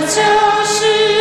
就是